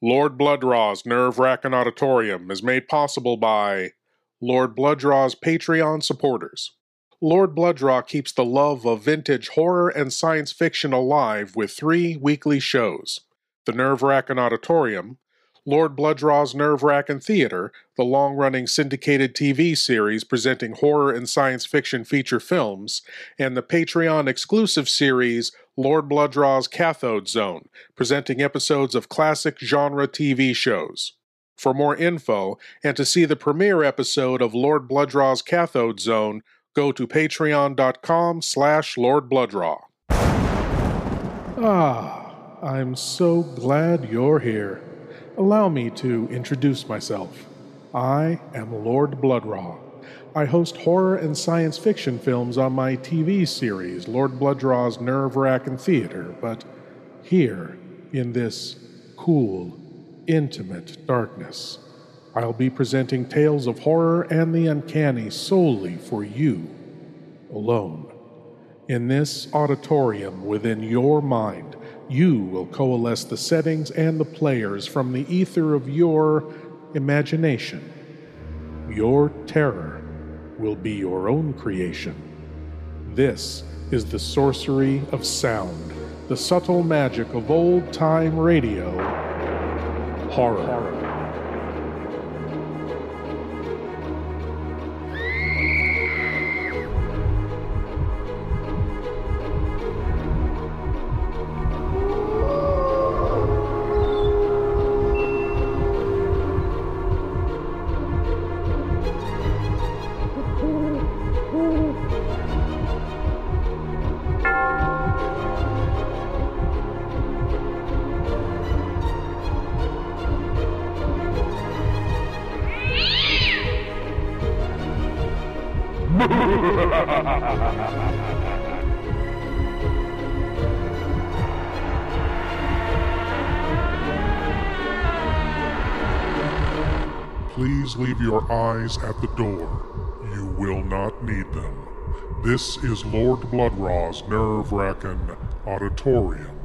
Lord Blood-Rah's Nerve Wrackin' Auditorium is made possible by Lord Blood-Rah's Patreon supporters. Lord Blood-Rah keeps the love of vintage horror and science fiction alive with three weekly shows The Nerve Wrackin' Auditorium, Lord Blood-Rah's Nerve Racking Theater, the long running syndicated TV series presenting horror and science fiction feature films, and the Patreon exclusive series Lord Blood-Rah's Cathode Zone, presenting episodes of classic genre TV shows. For more info and to see the premiere episode of Lord Blood-Rah's Cathode Zone, go to patreon.com slash Lord Blood-Rah. Ah, I'm so glad you're here. Allow me to introduce myself. I am Lord Blood-Rah. I host horror and science fiction films on my TV series, Lord Blood-Rah's Nerve Wrackin' Theater, but here, in this cool, intimate darkness, I'll be presenting tales of horror and the uncanny solely for you, alone. In this auditorium within your mind, you will coalesce the settings and the players from the ether of your imagination. Your terror will be your own creation. This is the sorcery of sound, the subtle magic of old time radio horror. Your eyes at the door. You will not need them. This is Lord Blood-Rah's nerve wracking auditorium.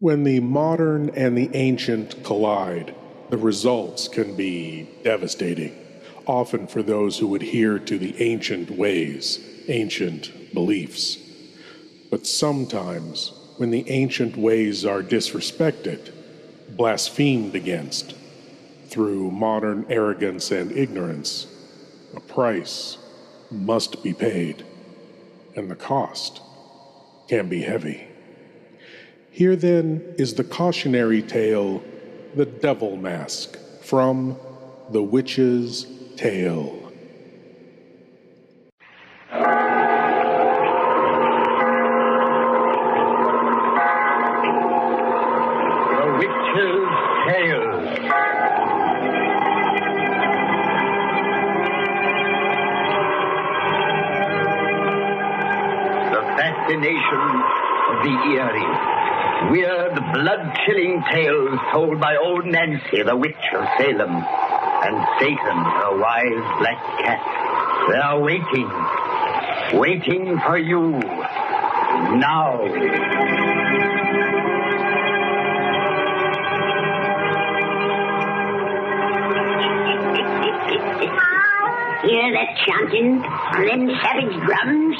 When the modern and the ancient collide, the results can be devastating, often for those who adhere to the ancient ways, ancient beliefs. But sometimes, when the ancient ways are disrespected, blasphemed against, through modern arrogance and ignorance, a price must be paid, and the cost can be heavy. Here then is the cautionary tale, The Devil Mask, from The Witch's Tale. Of the eerie. Weird, blood-chilling tales told by old Nancy, the witch of Salem, and Satan, the wise black cat. They are waiting, waiting for you. Now. Hear that chanting on them savage drums?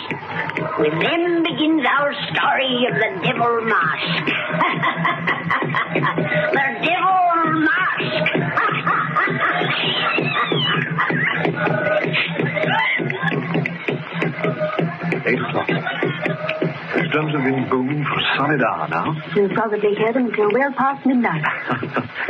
With them begins our story of the Devil Mask. the Devil Mask. Eight o'clock. Those drums have been booming for a solid hour now. You'll probably hear them till well past midnight.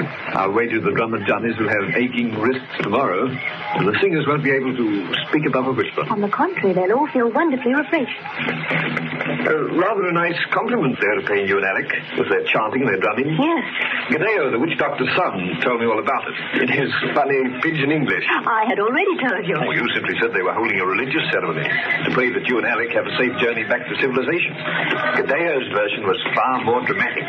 I'll wager the drum and Johnnies will have aching wrists tomorrow, and the singers won't be able to speak above a whisper. On the contrary, they'll all feel wonderfully refreshed. Uh, rather a nice compliment they're paying you and Alec, with their chanting and their drumming. Yes. Gadeo, the witch doctor's son, told me all about it, in his funny pidgin English. I had already told you. Oh, you simply said they were holding a religious ceremony to pray that you and Alec have a safe journey back to civilization. Gadeo's version was far more dramatic.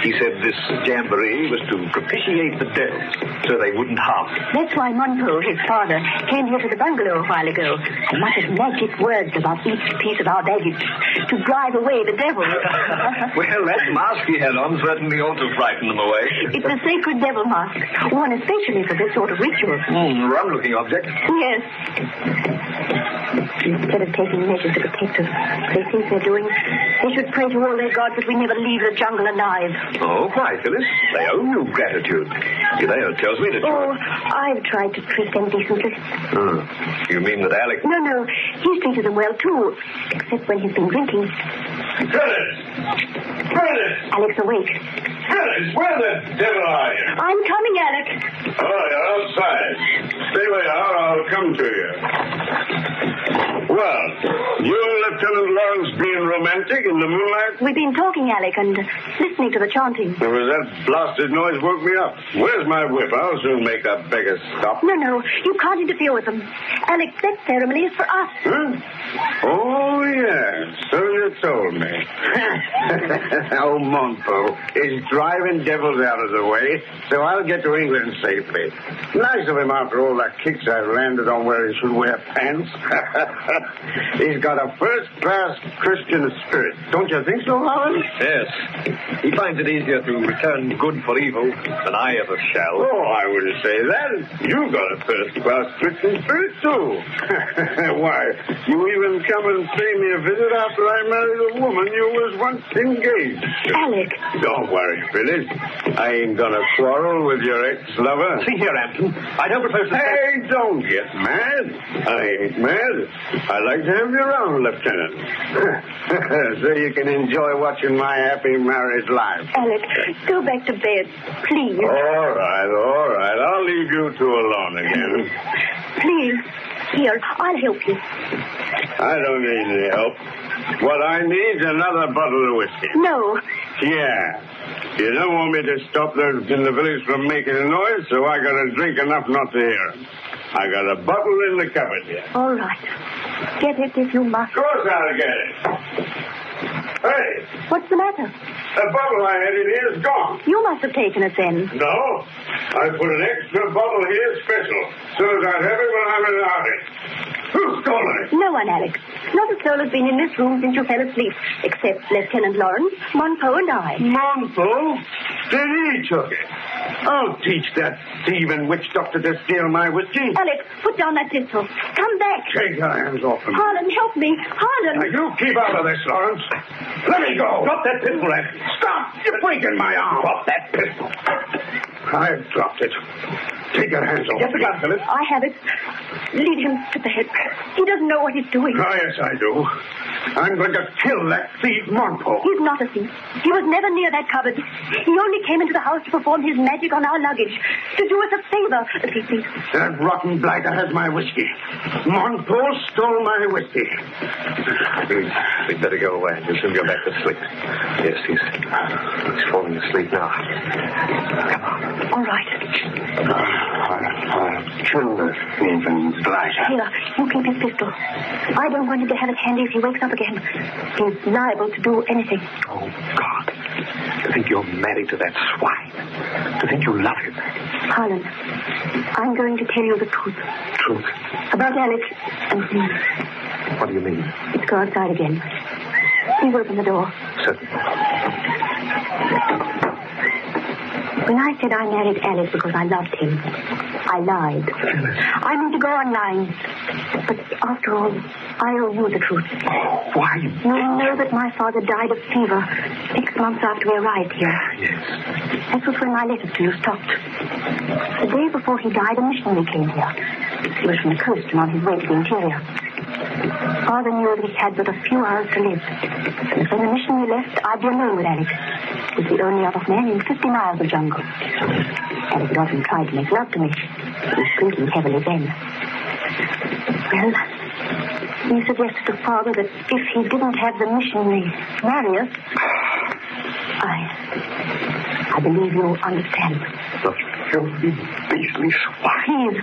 He said this jamboree was to propitiate the devils so they wouldn't harm him. That's why Monpo, his father, came here to the bungalow a while ago and muttered magic words about each piece of our baggage to drive away the devil. well, that mask he had on certainly ought to frighten them away. it's a sacred devil mask, worn especially for this sort of ritual. Hmm, rum-looking object. Yes. Instead of taking measures to protect us, they think they're doing, they should pray to all their gods that we never leave the jungle alive. Oh, why, Phyllis? They owe you gratitude. Gadeo tells me that you... Oh, I've tried to treat them decently. Hmm. You mean that Alec... No, no, he's treated them well, too, except when he's been drinking. Phyllis! Phyllis! Alex awake. Phyllis, where the devil are you? I'm coming, Alec. Oh, you're outside. Stay where you are, I'll come to you. Well, you and Lieutenant Lawrence being romantic in the moonlight? We've been talking, Alec, and listening to the chanting. Was that blasted noise woke me up. Where's my whip? I'll soon make that beggar stop. No, no, you can't interfere with them. Alec, that ceremony is for us. Huh? Oh, yes. So you told me. oh, Monpo is driving devils out of the way, so I'll get to England safely. Nice of him after all the kicks I've landed on where he should wear pants. He's got a first-class Christian spirit. Don't you think so, Howard? Yes. He finds it easier to return good for evil than I ever shall. Oh, I wouldn't say that. You've got a first-class Christian spirit, too. Why, you even come and pay me a visit after I married a woman you was once engaged to. Alec. Don't worry, Phyllis. I ain't gonna quarrel with your ex-lover. See here, Anton. I don't propose to... Hey, don't get mad. I ain't mad. I like to have you around, Lieutenant. so you can enjoy watching my happy married life. Alec, go back to bed, please. All right, all right. I'll leave you two alone again. Please. Here, I'll help you. I don't need any help. What I need is another bottle of whiskey. No. Yeah. You don't want me to stop those in the village from making a noise, so I gotta drink enough not to hear 'em. I got a bottle in the cupboard here. All right. Get it if you must. Of course I'll get it. Hey, What's the matter? the bottle I had in here is gone. You must have taken it then. No, I put an extra bottle here special, so as I'd have it when I'm in the outing. Who stole it? No one, Alex. Not a soul has been in this room since you fell asleep, except Lieutenant Lawrence, Monpo, and I. Monpo? Then he took it. I'll teach that thieving witch doctor to steal my whiskey. Alex, put down that pistol. Come back. Take your hands off him. Harlan, help me. Now, Harlan. you keep out of this, Lawrence. Let me go. Drop that pistol, Ed. Stop! You're breaking my arm. Drop that pistol. I've dropped it. Take your hands off Get the me. gun, Phyllis. I have it. Lead him to bed. He doesn't know what he's doing. Oh, yes, I do. I'm going to kill that thief, Monpo. He's not a thief. He was never near that cupboard. He only came into the house to perform his magic on our luggage. To do us a favor. Please, please. That rotten blighter has my whiskey. Monpo stole my whiskey. We'd better go away. He'll soon go back to sleep. Yes, he's, he's falling asleep now. Come on. All right. Ah. I'll kill the thief and blighter. Here, you keep his pistol. I don't want him to have it handy if he wakes up again. He's liable to do anything. Oh, God. To think you're married to that swine. To think you love him. Harlan, I'm going to tell you the truth Truth. about Alex and me. What do you mean? Let's go outside again. Please open the door. Certainly. When I said I married Alex because I loved him, I lied. I mean to go on lying. But after all, I owe you the truth. Oh, Why? You know that my father died of fever six months after we arrived here. Yes. That was when my letters to you stopped. The day before he died, a missionary came here. He was from the coast and on his way to the interior. Father knew that he had but a few hours to live. And when the missionary left, I'd be alone with Alex. Was the only other man in 50 miles of jungle. Alex had often tried to make love to me. He was drinking heavily then. Well, he suggested to Father that if he didn't have the missionary marry us, I... I believe you'll understand. The filthy, beastly swine. Please.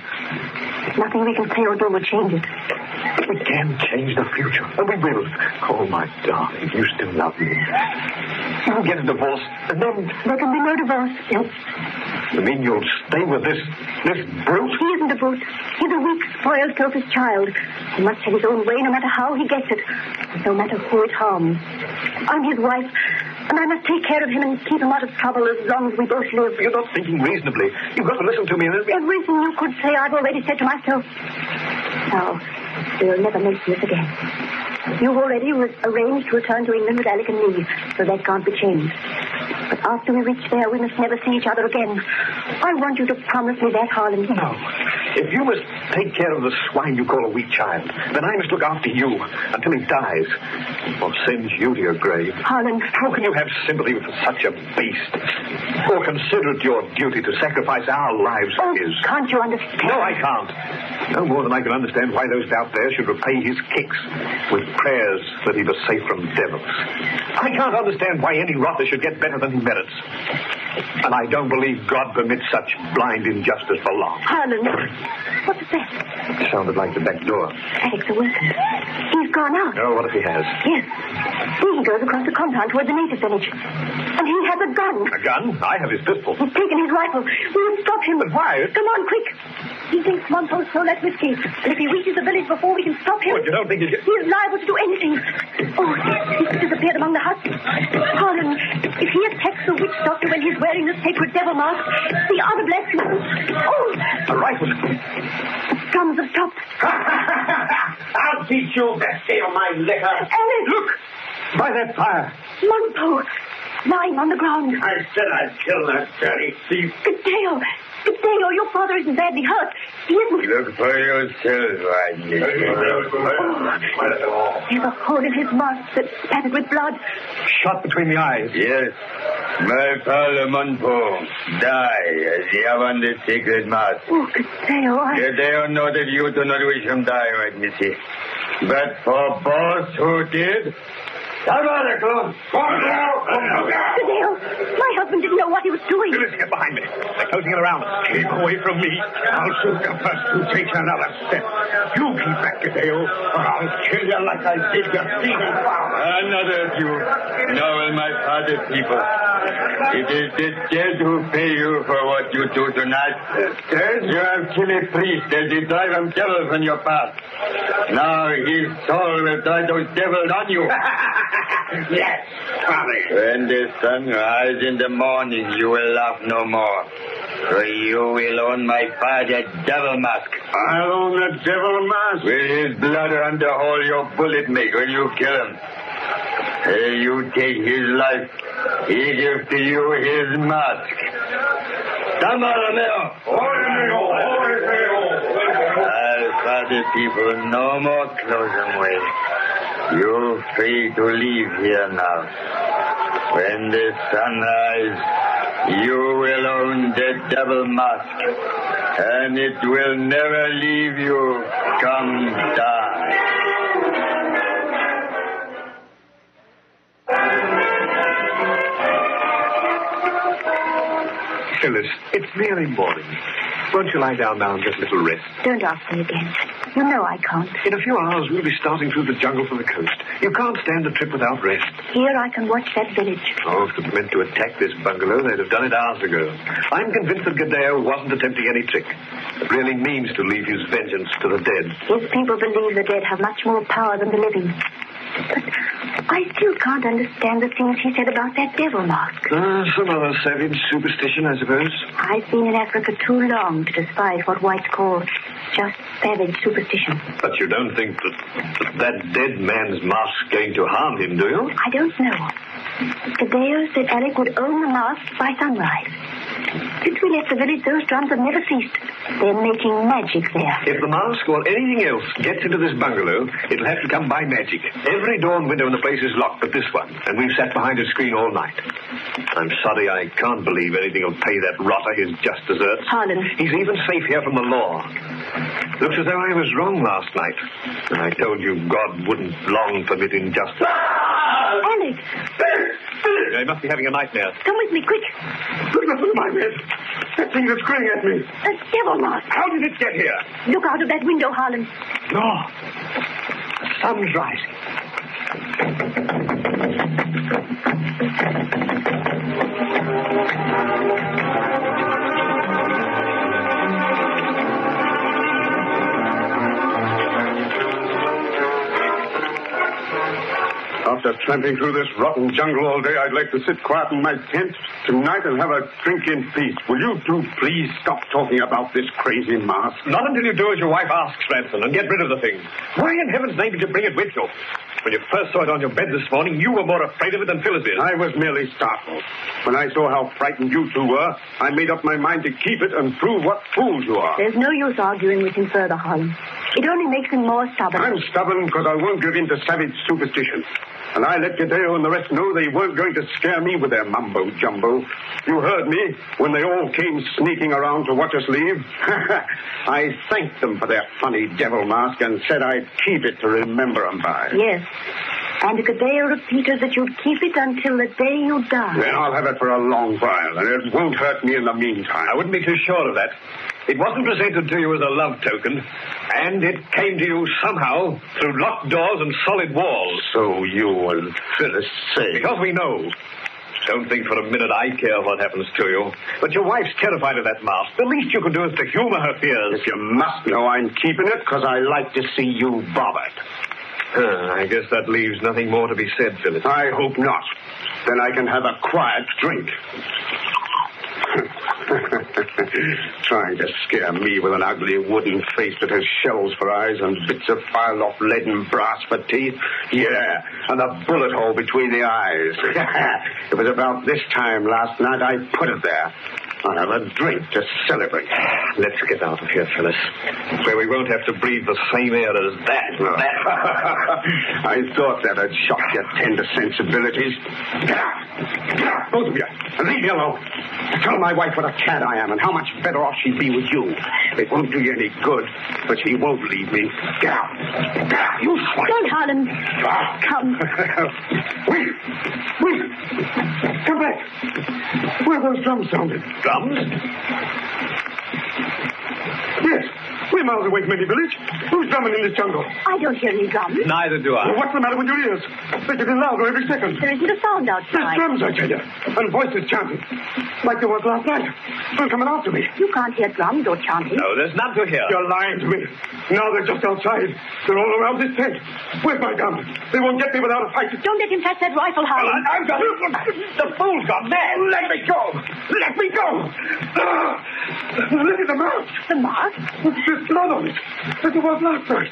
Nothing we can say or do will change it. We can change the future, and we will. Oh, my darling, you still love me. You can get a divorce, and then There can be no divorce. No. you mean you'll stay with this this brute? He isn't a brute. He's a weak, spoiled, selfish child. He must have his own way no matter how he gets it, no matter who it harms. I'm his wife, and I must take care of him and keep him out of trouble as long as we both live. You're not thinking reasonably. You've got to listen to me. and- Everything you could say, I've already said to myself. No, we'll never mention this again. You've already re- arranged to return to England with Alec and me, so that can't be changed. But after we reach there, we must never see each other again. I want you to promise me that, Harlan. No. If you must take care of the swine you call a weak child, then I must look after you until he dies or sends you to your grave. Harlan, How can you have sympathy for such a beast? Or consider it your duty to sacrifice our lives oh, for his? can't you understand? No, I can't. No more than I can understand why those out there should repay his kicks with prayers that he was safe from devils. I can't understand why any rotter should get better than he merits. And I don't believe God permits such blind injustice for long. Harlan, what's that? It sounded like the back door. Alec's awakened. He's gone out. Oh, what if he has? Yes. He goes across the compound toward the native village. And he has a gun. A gun? I have his pistol. He's taken his rifle. We will stop him. But why? Come on, quick. He thinks Monpo's stole that whiskey. And if he reaches the village before we can stop him... What, you don't think he... He's liable to do anything. Oh, he's disappeared among the huts. Doctor when he's wearing the sacred devil mask, the other bless you. Oh, A rifle. drums have stopped. I'll teach you to steal my liquor. Alice! Look! By that fire. Monpo, lying on the ground. I said I'd kill that dirty thief. Gadeo! Oh, Gadeo, your father isn't badly hurt. He isn't. Look for yourself, Rodney. There's a hole in his mask that's spattered with blood. Shot between the eyes. Yes, my father Monpo die as he have on the sacred mask. Oh, Gadeo, I... Yet they don't know that you do not wish him die, right, Missy. But for boss who did, Tabernacle! Gadeo, my husband didn't know what he was doing. Phyllis, get behind me. They're closing in around us. Keep away from me. I'll shoot the first who takes another step. You keep back, Gadeo, or I'll kill you like I did your thieving father. Another of you. Now, my father people. It is the dead who pay you for what you do tonight. Dead? You have killed a priest as you drive him devils on your path. Now his soul will drive those devils on you. yes, Tommy. When the sun rises in the morning, you will laugh no more. For you will own my father devil mask. I'll own the devil mask. With his blood the hole your bullet make when you kill him. Hey, you take his life. He gives to you his mask. Tama Romeo. I'll father people no more close them way. You're free to leave here now. When the sun rises, you will own the devil mask, and it will never leave you. Come die. Phyllis, it's nearly morning. Won't you lie down now and get a little rest? Don't ask me again. You know I can't. In a few hours, we'll be starting through the jungle for the coast. You can't stand a trip without rest. Here I can watch that village. Oh, if they'd meant to attack this bungalow, they'd have done it hours ago. I'm convinced that Gadeo wasn't attempting any trick. It really means to leave his vengeance to the dead. His people believe the dead have much more power than the living. But I still can't understand the things he said about that devil mask. Uh, some other savage superstition, I suppose. I've been in Africa too long to despise what whites call just savage superstition. But you don't think that that, that dead man's mask's going to harm him, do you? I don't know. Gadeo said Alec would own the mask by sunrise. Since we left the village, those drums have never ceased. They're making magic there. If the mask or anything else gets into this bungalow, it'll have to come by magic. Every door and window in the place is locked but this one, and we've sat behind a screen all night. I'm sorry I can't believe anything will pay that rotter his just deserts. Harlan. He's even safe here from the law. Looks as though I was wrong last night. I told you God wouldn't long permit injustice. Alec! He must be having a nightmare. Come with me, quick. Look up at my head. That thing that's grinning at me. A devil mask. How did it get here? Look out of that window, Harlan. No. The sun's rising. After tramping through this rotten jungle all day, I'd like to sit quiet in my tent tonight and have a drink in peace. Will you two please stop talking about this crazy mask? Not until you do as your wife asks, Ransom, and get rid of the thing. Why in heaven's name did you bring it with you? When you first saw it on your bed this morning, you were more afraid of it than Phyllis is. I was merely startled. When I saw how frightened you two were, I made up my mind to keep it and prove what fools you are. There's no use arguing with him further, Harlan. It only makes him more stubborn. I'm stubborn because I won't give in to savage superstition. And I let Gadeo and the rest know they weren't going to scare me with their mumbo jumbo. You heard me when they all came sneaking around to watch us leave. I thanked them for their funny devil mask and said I'd keep it to remember 'em by. Yes. And Gadeo repeated that you'd keep it until the day you die. Then I'll have it for a long while, and it won't hurt me in the meantime. I wouldn't be too sure of that. It wasn't presented to you as a love token, and it came to you somehow through locked doors and solid walls. So you and Phyllis say. Because we know. Don't think for a minute I care what happens to you. But your wife's terrified of that mask. The least you can do is to humor her fears. If you must know I'm keeping it, because I like to see you bothered. I guess that leaves nothing more to be said, Phyllis. I hope not. Then I can have a quiet drink. Trying to scare me with an ugly wooden face that has shells for eyes and bits of filed off lead and brass for teeth. Yeah, and a bullet hole between the eyes. it was about this time last night I put it there. I'll have a drink to celebrate. Let's get out of here, Phyllis. Where we won't have to breathe the same air as that. I thought that had shocked your tender sensibilities. Get out! Get out, both of you, and leave me alone. Tell my wife what a cad I am and how much better off she'd be with you. It won't do you any good, but she won't leave me. Get out! Get out, you swine! Don't, Harlan. Ah. Come. wait! Wait! Come back! Where are those drums sounded? Drums? Yes. We're miles away from any village. Who's drumming in this jungle? I don't hear any drums. Neither do I. Well, what's the matter with your ears? They're getting louder every second. There isn't a sound outside. There's drums, I tell you, and voices chanting, like there was last night. They're coming after me. You can't hear drums or chanting. No, there's none to hear. You're lying to me. Now they're just outside. They're all around this tent. Where's my gun? They won't get me without a fight. Don't let him touch that rifle, Harlan. I've got it. The fool's gone mad. Let me go. Let me go. Ah! Look at the mask. The mask? There's blood on it. As there was last night.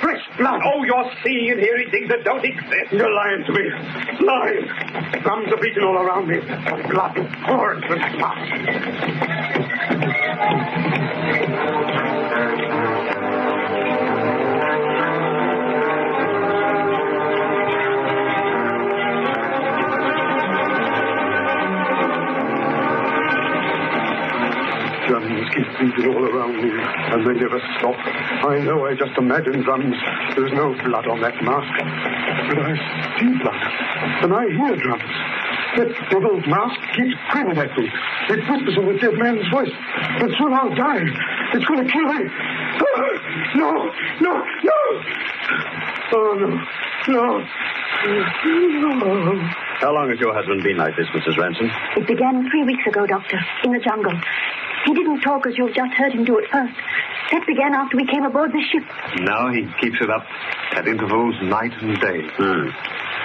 Fresh blood. Oh, you're seeing and hearing things that don't exist. You're lying to me. Lying. Drums are beating all around me. Blood is pouring from that keep beating all around me, and they never stop. I know I just imagine drums. There's no blood on that mask. But I see blood, and I hear drums. That devil's mask keeps grinning at me. It whispers in the dead man's voice. And soon I'll die. It's going to kill me. No, no, no. Oh, no, no. No. How long has your husband been like this, Mrs. Ransom? It began three weeks ago, Doctor, in the jungle. He didn't talk as you've just heard him do at first. That began after we came aboard the ship. Now he keeps it up at intervals night and day. Hmm.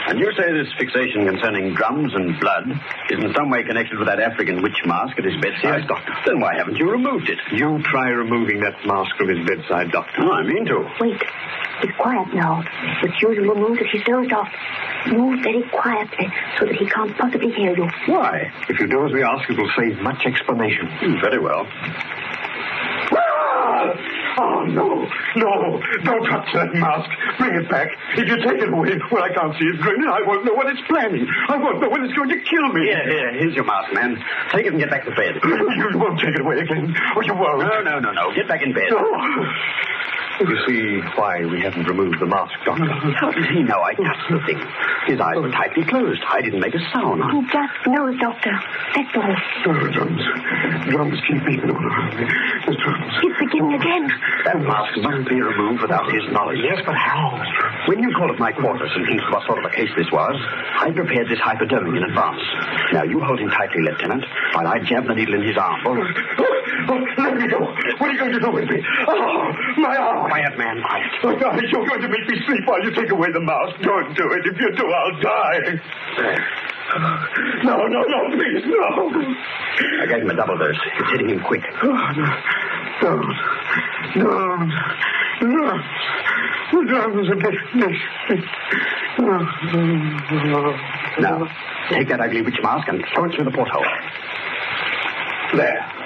And you say this fixation concerning drums and blood is in some way connected with that African witch mask at his bedside? Yes, Doctor. Then why haven't you removed it? You try removing that mask from his bedside, Doctor. Oh, I mean to. Wait. He's quiet now. With usual move that he's dozed off. Move very quietly so that he can't possibly hear you. Why? If you do as we ask, it will save much explanation. Hmm, very well. Oh, no, no. Don't touch that mask. Bring it back. If you take it away where I can't see it grinning, I won't know what it's planning. I won't know when it's going to kill me. Here, here, here's your mask, man. Take it and get back to bed. You won't take it away again. Oh, you won't. No, no, no, no. Get back in bed. No. You see why we haven't removed the mask, Doctor. How did he know I touched the thing? His eyes were tightly closed. I didn't make a sound. He just knows, Doctor. That's all. Oh, drums. Drums keep beating all around. The drums. He's beginning again. That mask must be removed without his knowledge. Yes, but how? When you called at my quarters and hinted what sort of a case this was, I prepared this hypodermic in advance. Now you hold him tightly, Lieutenant, while I jab the needle in his arm. Oh. Oh, let me go. What are you going to do with me? Oh, my arm. Quiet, man, quiet. Oh, darling, you're going to make me sleep while you take away the mask. Don't do it. If you do, I'll die. No, no, no, please, no. I gave him a double dose. It's hitting him quick. Oh, no, no, no, no. The drums are big. Now, take that ugly witch mask and throw it through the porthole. There.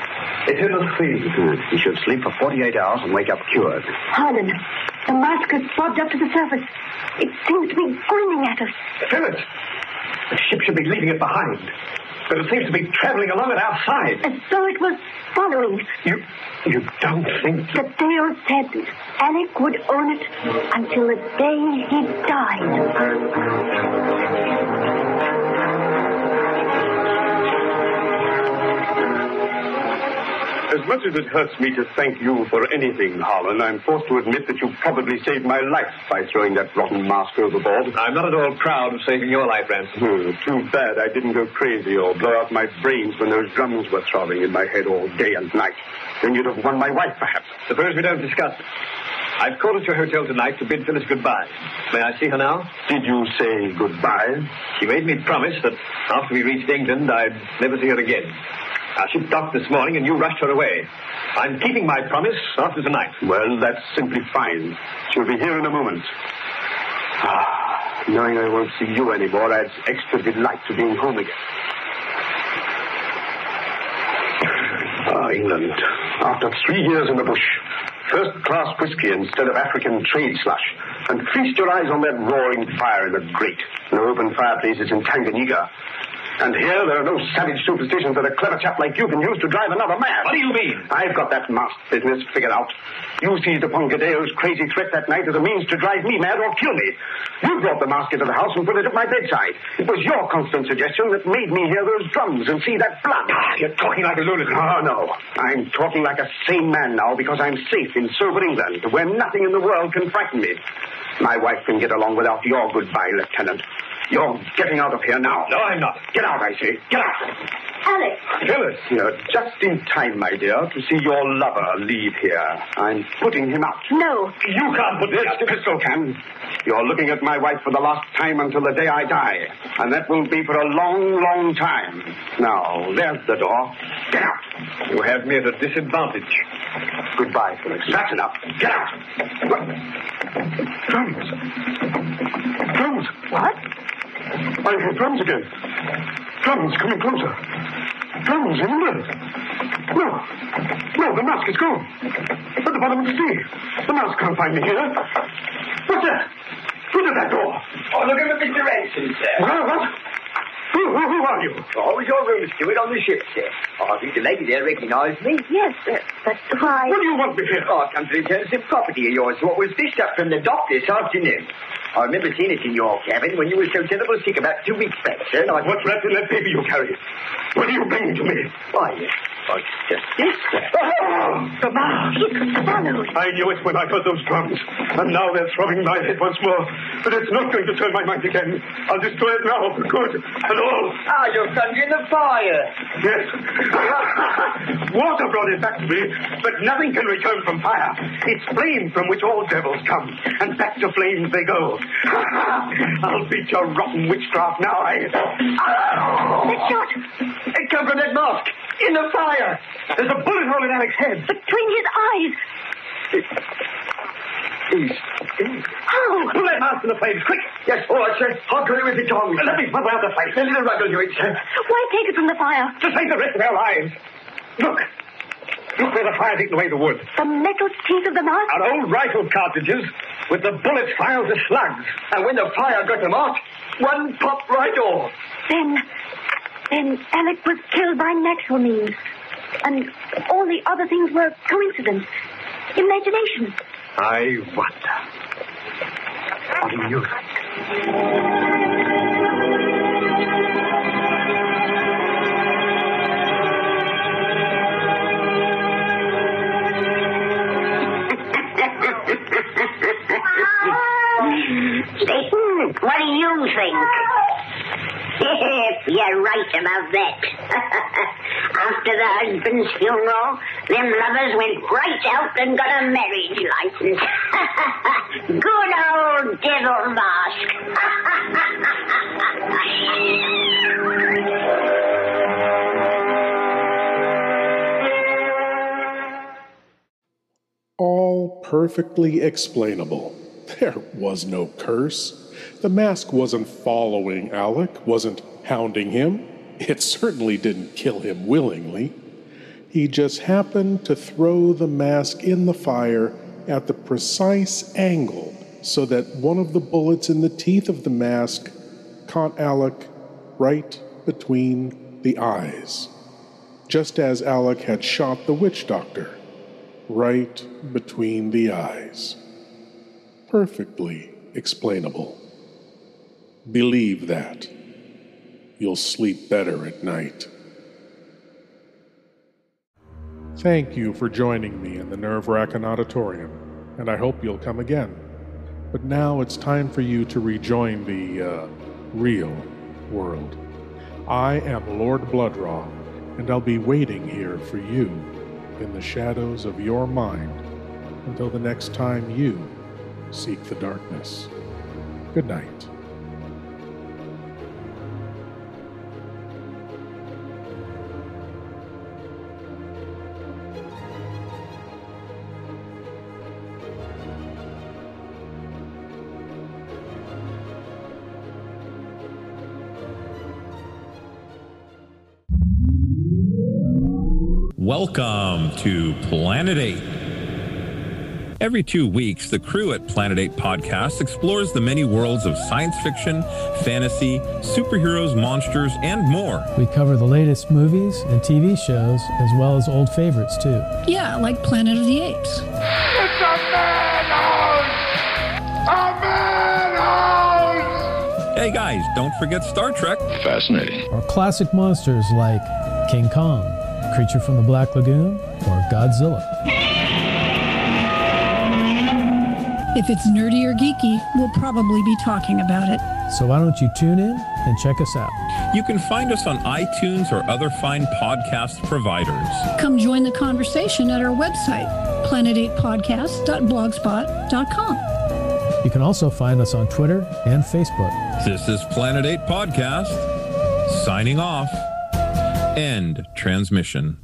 It isn't free. Good. He should sleep for 48 hours and wake up cured. Harlan, the mask has bobbed up to the surface. It seems to be grinning at us. Phyllis, the ship should be leaving it behind. But it seems to be traveling along it outside. As though it was following. You, you don't think The Dale said Alec would own it until the day he died. Much as it hurts me to thank you for anything, Harlan, I'm forced to admit that you probably saved my life by throwing that rotten mask overboard. I'm not at all proud of saving your life, Ransom. Hmm, too bad I didn't go crazy or blow out my brains when those drums were throbbing in my head all day and night. Then you'd have won my wife, perhaps. Suppose we don't discuss it. I've called at your hotel tonight to bid Phyllis goodbye. May I see her now? Did you say goodbye? She made me promise that after we reached England, I'd never see her again. Our ship docked this morning and you rushed her away. I'm keeping my promise after tonight. Well, that's simply fine. She'll be here in a moment. Ah, knowing I won't see you anymore adds extra delight to being home again. Ah, England. After three years in the bush, first class whiskey instead of African trade slush, and feast your eyes on that roaring fire in the grate, no open fireplaces in Tanganyika. And here there are no savage superstitions that a clever chap like you can use to drive another mad. What do you mean? I've got that masked business figured out. You seized upon Gadeo's crazy threat that night as a means to drive me mad or kill me. You brought the mask into the house and put it at my bedside. It was your constant suggestion that made me hear those drums and see that blood. Ah, You're talking like a lunatic. Oh, no. I'm talking like a sane man now because I'm safe in sober England, where nothing in the world can frighten me. My wife can get along without your goodbye, Lieutenant. You're getting out of here now. No, I'm not. Get out, I say. Get out. Alec, Phyllis, you're just in time, my dear, to see your lover leave here. I'm putting him out. no. You can't put this. The pistol can. You're looking at my wife for the last time until the day I die. And that will be for a long, long time. Now, there's the door. Get out. You have me at a disadvantage. Goodbye, Phyllis. That's enough. Get out. What? Drums. Drums. What? I hear drums again. Drums coming closer. Drums in England. No. No, the mask is gone. At the bottom of the sea. The mask can't find me here. What's that? Who's at that door? Oh, look at Mr. Ransom, sir. What? What? Who, who, who are you? Oh, it's your room steward on the ship, sir. Oh, I think the lady there recognized me. Yes, uh, but why? What do you want me here? Oh, I've come to return some property of yours, what was fished up from the dock this afternoon. I remember seeing it in your cabin when you were so terrible sick about two weeks back, sir. And I... What's wrapped in that paper you carry? What are you bringing to me? Why, yes. It's just this, sir. Oh, the! It's swallowed. I knew it when I heard those drums. And now they're throbbing my head once more. But it's not going to turn my mind again. I'll destroy it now for good and all. Ah, you're thundering the fire. Yes. Water brought it back to me, but nothing can return from fire. It's flame from which all devils come, and back to flames they go. I'll beat your rotten witchcraft now. I. That shot It come from that mask. In the fire. There's a bullet hole in Alec's head. between his eyes. He's dead. How? Pull that mask in the flames, quick! Yes, all right, sir. I'll go with the tongs. Let me smother out the flame. A little rug will do it, sir. Why take it from the fire? To save the rest of our lives. Look. Look where the fire's eaten away the wood. The metal teeth of the mask? Our old rifle cartridges with the bullets filed as slugs. And when the fire got them out, one popped right off. Then, then Alec was killed by natural means. And all the other things were coincidence, imagination. I wonder. What do you think? Satan, what do you think? You're right about that. After the husband's funeral, them lovers went right out and got a marriage license. Good old devil mask. All perfectly explainable. There was no curse. The mask wasn't following Alec, wasn't hounding him. It certainly didn't kill him willingly. He just happened to throw the mask in the fire at the precise angle so that one of the bullets in the teeth of the mask caught Alec right between the eyes, just as Alec had shot the witch doctor, right between the eyes. Perfectly explainable. Believe that. You'll sleep better at night. Thank you for joining me in the Nerve Wrackin' Auditorium, and I hope you'll come again. But now it's time for you to rejoin the, uh, real world. I am Lord Blood-Rah, and I'll be waiting here for you in the shadows of your mind until the next time you seek the darkness. Good night. Welcome to Planet 8. Every two weeks, the crew at Planet 8 Podcast explores the many worlds of science fiction, fantasy, superheroes, monsters, and more. We cover the latest movies and TV shows, as well as old favorites, too. Yeah, like Planet of the Apes. It's a madhouse! A madhouse! Hey guys, don't forget Star Trek. Fascinating. Or classic monsters like King Kong, Creature from the Black Lagoon, or Godzilla. If it's nerdy or geeky, we'll probably be talking about it. So why don't you tune in and check us out? You can find us on iTunes or other fine podcast providers. Come join the conversation at our website, planet8podcast.blogspot.com. You can also find us on Twitter and Facebook. This is Planet 8 Podcast, signing off. End transmission.